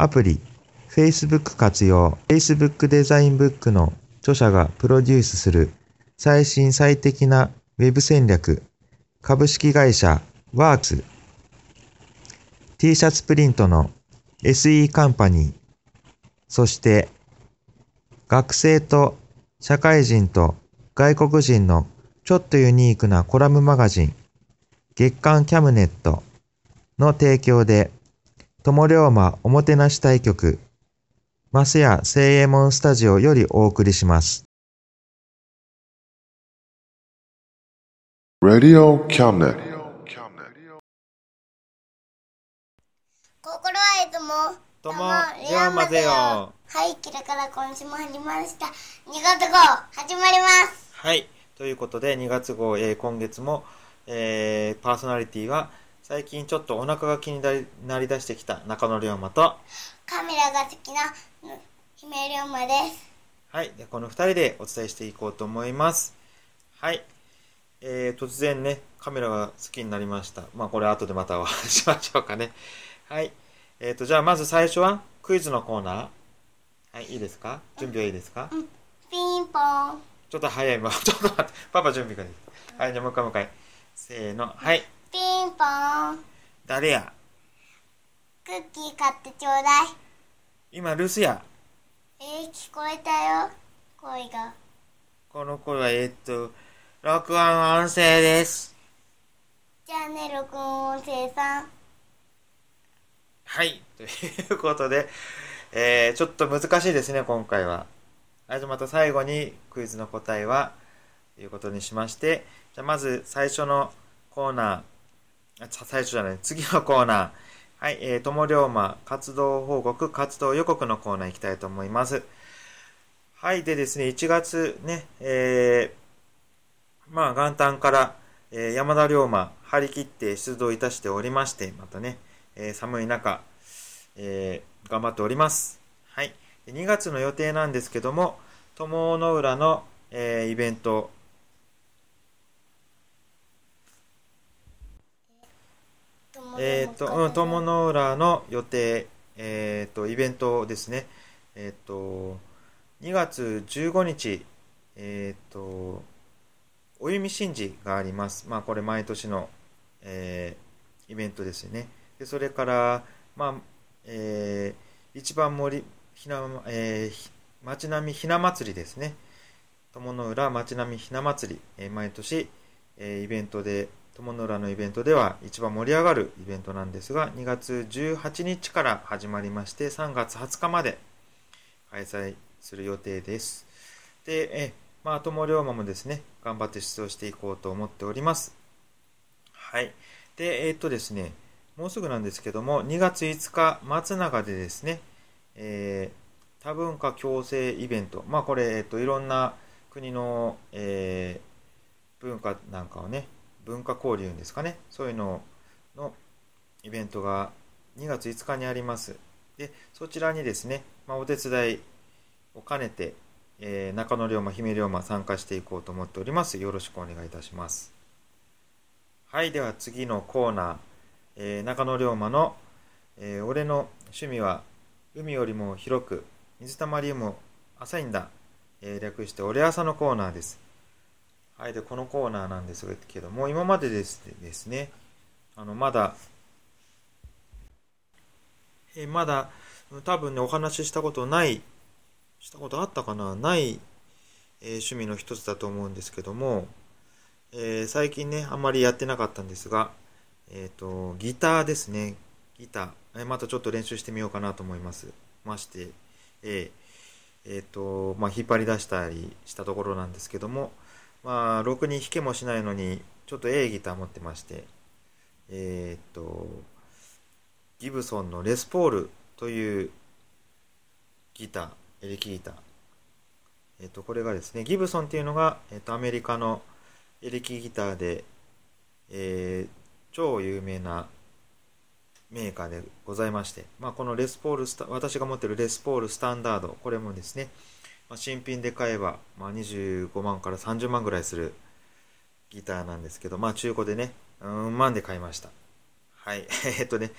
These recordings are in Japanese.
アプリ、Facebook 活用、Facebook デザインブックの著者がプロデュースする最新最適なウェブ戦略、株式会社ワークス、T シャツプリントの SE カンパニー、そして学生と社会人と外国人のちょっとユニークなコラムマガジン、月刊キャムネットの提供で、友龍馬おもてなし対局、マスヤ聖右衛門スタジオよりお送りします。Radio cabinet. 心はいつもとも龍馬ぜよはいキラから今週も始まりました2月号始まりますはい。ということで、2月号、えー今月も、えーパーソナリティは、最近ちょっとお腹が気になりだしてきた中野龍馬と、カメラが好きなうん姫龍馬ですはい。でこの2人でお伝えしていこうと思います。はい。えー突然ね、カメラが好きになりました。まあ、これ後でまたお話ししましょうかね。はい。えっ、と、じゃあまず最初は、クイズのコーナー。はい、いいですか？準備はいいですか、ピンポンちょっと早いわ。ちょっと待って。パパ準備ができた。はい、じゃあもう一回もう一回。せーの。はい。ピンポン誰や？クッキー買ってちょうだい今、留守や。えー、聞こえたよ声がこの声は、えーっと、録音音声です。じゃあね録音音声さんはい。ということで、えー、ちょっと難しいですね、今回は。はい、じゃあまた最後にクイズの答えは、ということにしまして、じゃあまず最初のコーナー、最初じゃない、次のコーナー。はい、えー、友龍馬活動報告、活動予告のコーナー行きたいと思います。はい、でですね、1月ね、えー、まあ元旦から、えー山田龍馬張り切って出動いたしておりまして、またね、えー寒い中、えー頑張っております。はい。2月の予定なんですけども、友の浦の、えーイベント、えっ、と、うん、友の浦の予定、えっ、と、イベントですね。えっ、と、2月15日、えっ、と、お弓神事があります。まあ、これ毎年の、えーイベントですよね。で、それから、まあ、えー一番森、ひな、えー町並みひな祭りですね。友の浦町並みひな祭り、えー毎年、えーイベントで、友の浦のイベントでは一番盛り上がるイベントなんですが、2月18日から始まりまして、3月20日まで開催する予定です。で、えまあ、友龍馬もですね、頑張って出場していこうと思っております。はい。で、えっとですね、もうすぐなんですけども、2月5日、松永でですね、えー多文化共生イベント、まあこれ、えっと、いろんな国の、えー文化なんかをね、文化交流ですかね、そういうののイベントが2月5日にあります。で、そちらにですね、まあ、お手伝いを兼ねて、えー中野龍馬、姫龍馬参加していこうと思っております。よろしくお願いいたします。はい、では次のコーナー、えー中野龍馬の、えー俺の趣味は海よりも広く、水たまりよりも浅いんだ、えー略して俺朝のコーナーです。はい、で、このコーナーなんですけども、今までですですね、あの、まだ、えまだ多分ねお話ししたことないしたことあったかな？ない、えー趣味の一つだと思うんですけども、えー最近ねあんまりやってなかったんですが、えっ、とギターですね。ギター、えまたちょっと練習してみようかなと思います。ましてえーえーとまあ、引っ張り出したりしたところなんですけども、まあ、ろくに弾けもしないのにちょっとええギター持ってましてえっ、とギブソンのレスポールというギターエレキギター。えっ、とこれがですねギブソンっていうのが、えー、とアメリカのエレキギターで、えー超有名なメーカーでございまして、まあ、このレスポール私が持ってるレスポールスタンダードこれもですね、まあ、新品で買えば、まあ、25万から30万ぐらいするギターなんですけど、まあ、中古でねうん万で買いました。はい。えっとね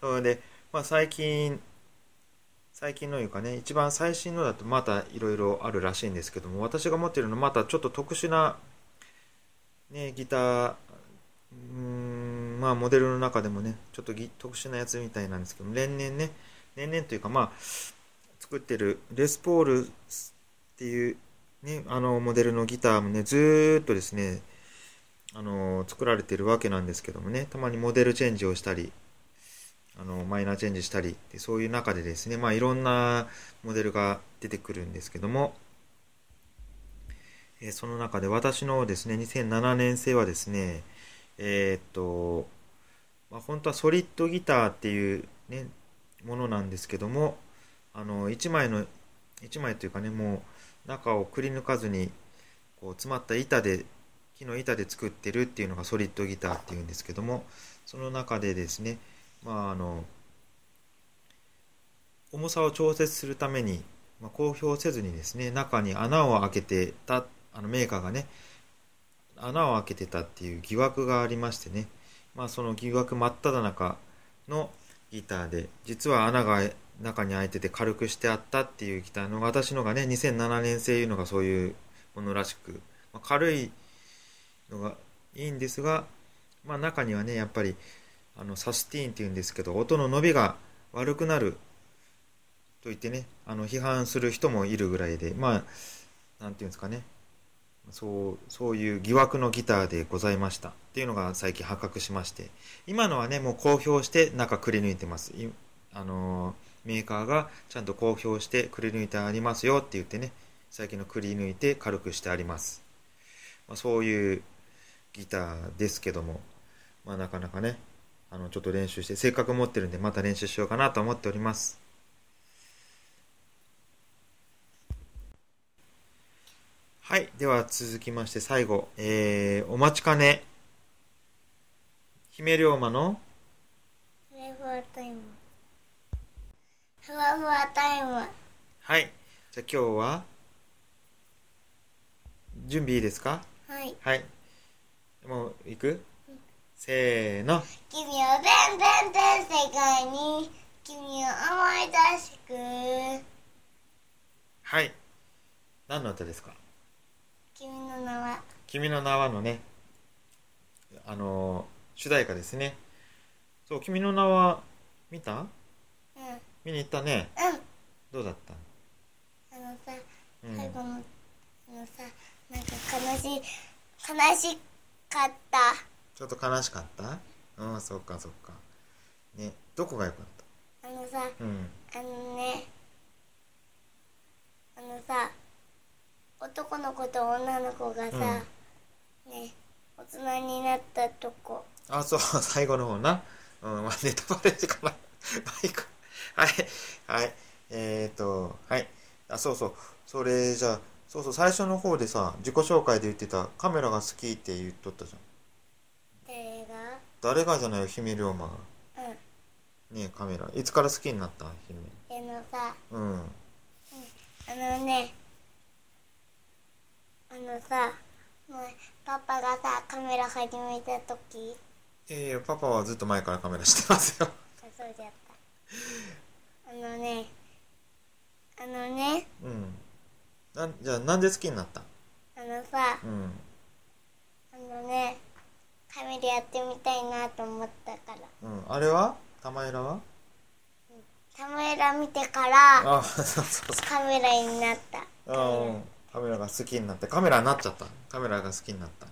それで、まあ、最近最近のいうかね一番最新のだとまたいろいろあるらしいんですけども私が持ってるのまたちょっと特殊な、ね、ギターうーんまあモデルの中でもねちょっと特殊なやつみたいなんですけど年々ね年々というかまあ作ってるレスポールっていうねあのモデルのギターもねずーっとですねあの作られてるわけなんですけどもねたまにモデルチェンジをしたりあのマイナーチェンジしたりでそういう中でですねまあいろんなモデルが出てくるんですけどもえーその中で私のですね2007年製はですねえーっと、まあ、本当はソリッドギターっていうねものなんですけどもあの1枚の1枚というかねもう中をくり抜かずにこう詰まった板で木の板で作ってるっていうのがソリッドギターっていうんですけどもその中でですねまああの重さを調節するために、まあ、公表せずにですね中に穴を開けてたあのメーカーがね穴を開けてたっていう疑惑がありましてねまあその疑惑真っ只中のギターで。実は穴が中に開いてて軽くしてあったっていうギターの私のがね2007年製いうのがそういうものらしく、まあ、軽いのがいいんですが、まあ、中にはねやっぱりあのサスティーンっていうんですけど音の伸びが悪くなると言ってねあの批判する人もいるぐらいでまあなんていうんですかねそうそういう疑惑のギターでございましたっていうのが最近発覚しまして今のはねもう公表して中くり抜いてます。あのメーカーがちゃんと公表してくり抜いてありますよって言ってね最近のくり抜いて軽くしてあります、まあ、そういうギターですけどもまあなかなかねあのちょっと練習してせっかく持ってるんでまた練習しようかなと思っております。はい。では続きまして最後、えー、お待ちかね、姫龍馬の、ふわふわタイムふわふわタイムはい。じゃあ今日は、準備いいですか？はいはい。もう行く？せーの。君を全然全世界に君を思い出しくはい。何の歌ですか？君の名は。君の名はのね、あのー主題歌ですね。そう、君の名は、見た？うん。見に行ったね。うん。どうだった？あのさうん。最後のあのさなんか悲しい悲しかった。ちょっと悲しかった？うん、そっかそっか。ね、どこが良かっあのさたうん。あのねあのさ男の子と女の子がさ、ね大人になったとこあ、そう、最後の方な。うん、まあ、ネタバレかな。まあいいか。はい、はい。えーと、はい。あ、そうそう。それじゃあ、そうそう、最初の方でさ、自己紹介で言ってたカメラが好きって言っとったじゃん。誰が？誰がじゃないよ、姫龍馬が。うんねえカメラ。いつから好きになった姫？あのさうん。あのねあのさもうパパがさカメラ始めた時？ええパパはずっと前からカメラしてますよ。あそうじゃった。あのねあのねうん。なんじゃあ、なんで好きになった？あのさうん。あのねカメラやってみたいなと思ったから。うん。あれは？玉井らは？カメラ見てからあそうそうそう。カメラになったうんカメラが好きになってカメラになっちゃった。カメラが好きになった。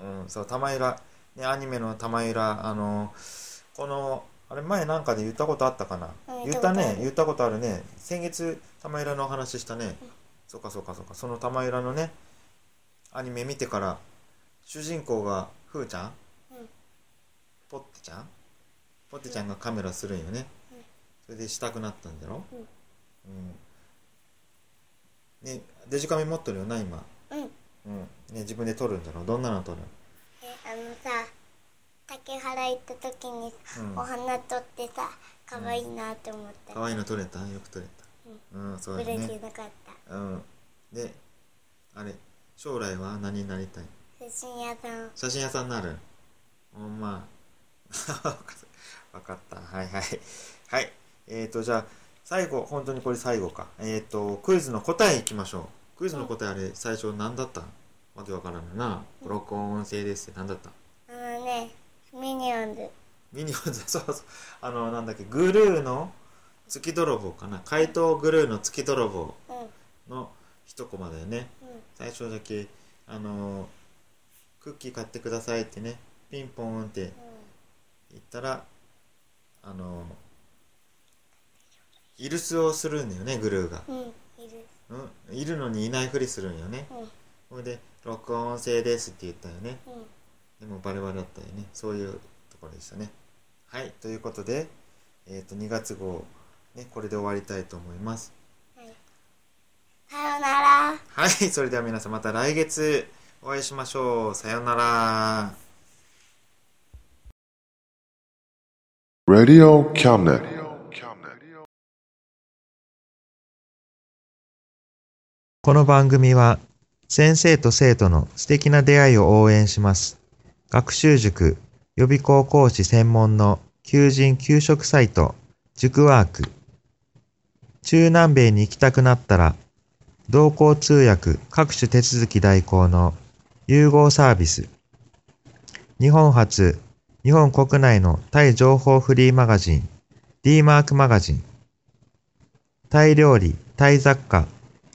うん、そう玉浦。ねアニメの玉浦。あのこのあれ前なんかで言ったことあったかな、うん言ったね。言ったことある。ね。先月玉浦のお話したね、そうかそうかそうか。その玉浦のねアニメ見てから主人公がふーちゃん、うん。ポッテちゃん？ポッテちゃんがカメラするんよね、それでしたくなったんだろ？うん。うんねデジカメ持っとるよな今。うん。うん。ね自分で撮るんだろどんなの撮るえあのさ竹原行った時にうん。お花撮ってさ可愛いなって思った、可愛いの撮れた？よく撮れた。うん、そうだね。てなかった。うん。であれ将来は？何になりたい？写真屋さん。写真屋さんになる？ほんま。わかった。はいはい。はい。えーとじゃあ最後本当にこれ最後か。えーとクイズの答えいきましょう。クイズの答えあれ最初何だった？わけわからんな。録音音声ですって。何だった？あのねミニオンズ。ミニオンズ？そうそう。あのなんだっけ？グルーの月泥棒かな。怪盗グルーの月泥棒うん。うんの一コマだよね。最初だけあのクッキー買ってくださいってね。ピンポンって言ったらあの居留守をするんだよねグルーが、うんうんいる。うん、いるのにいないふりするんよね。うん。ほいで「録音声です」って言ったよね。うん。でもバレバレだったよね。そういうところでしたね。はいということで、えー、と2月号、ね、これで終わりたいと思います。はい。さよなら。はいそれでは皆さんまた来月お会いしましょう。さようなら。Radio Cabinet. この番組は先生と生徒の素敵な出会いを応援します。学習塾予備高校講師専門の求人・給食サイト塾ワーク。中南米に行きたくなったら同行通訳各種手続き代行の融合サービス。日本初、日本国内のタイ情報フリーマガジン D マークマガジン。タイ料理、タイ雑貨、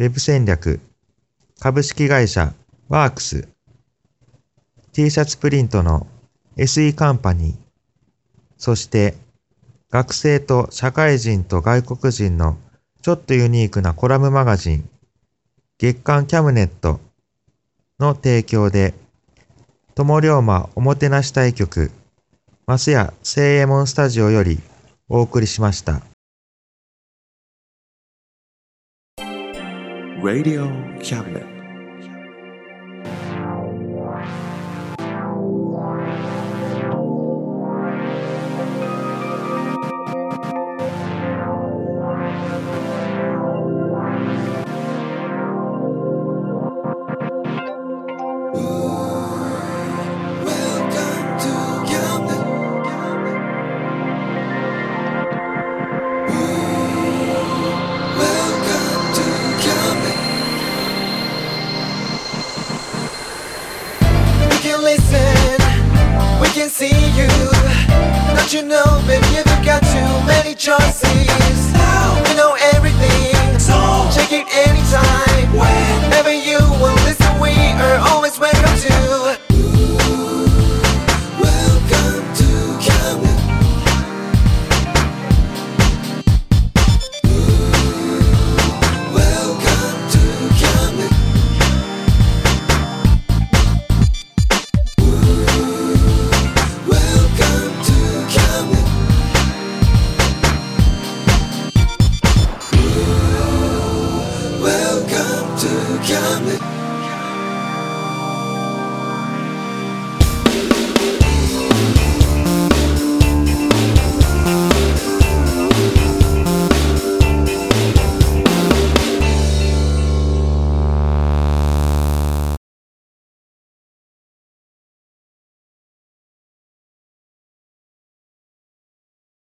ウェブ戦略。株式会社ワークス。T シャツプリントの SE カンパニー。そして学生と社会人と外国人のちょっとユニークなコラムマガジン月刊キャムネットの提供で友龍馬おもてなし対局マスヤ聖衛門スタジオよりお送りしました。Radio Cabinet.「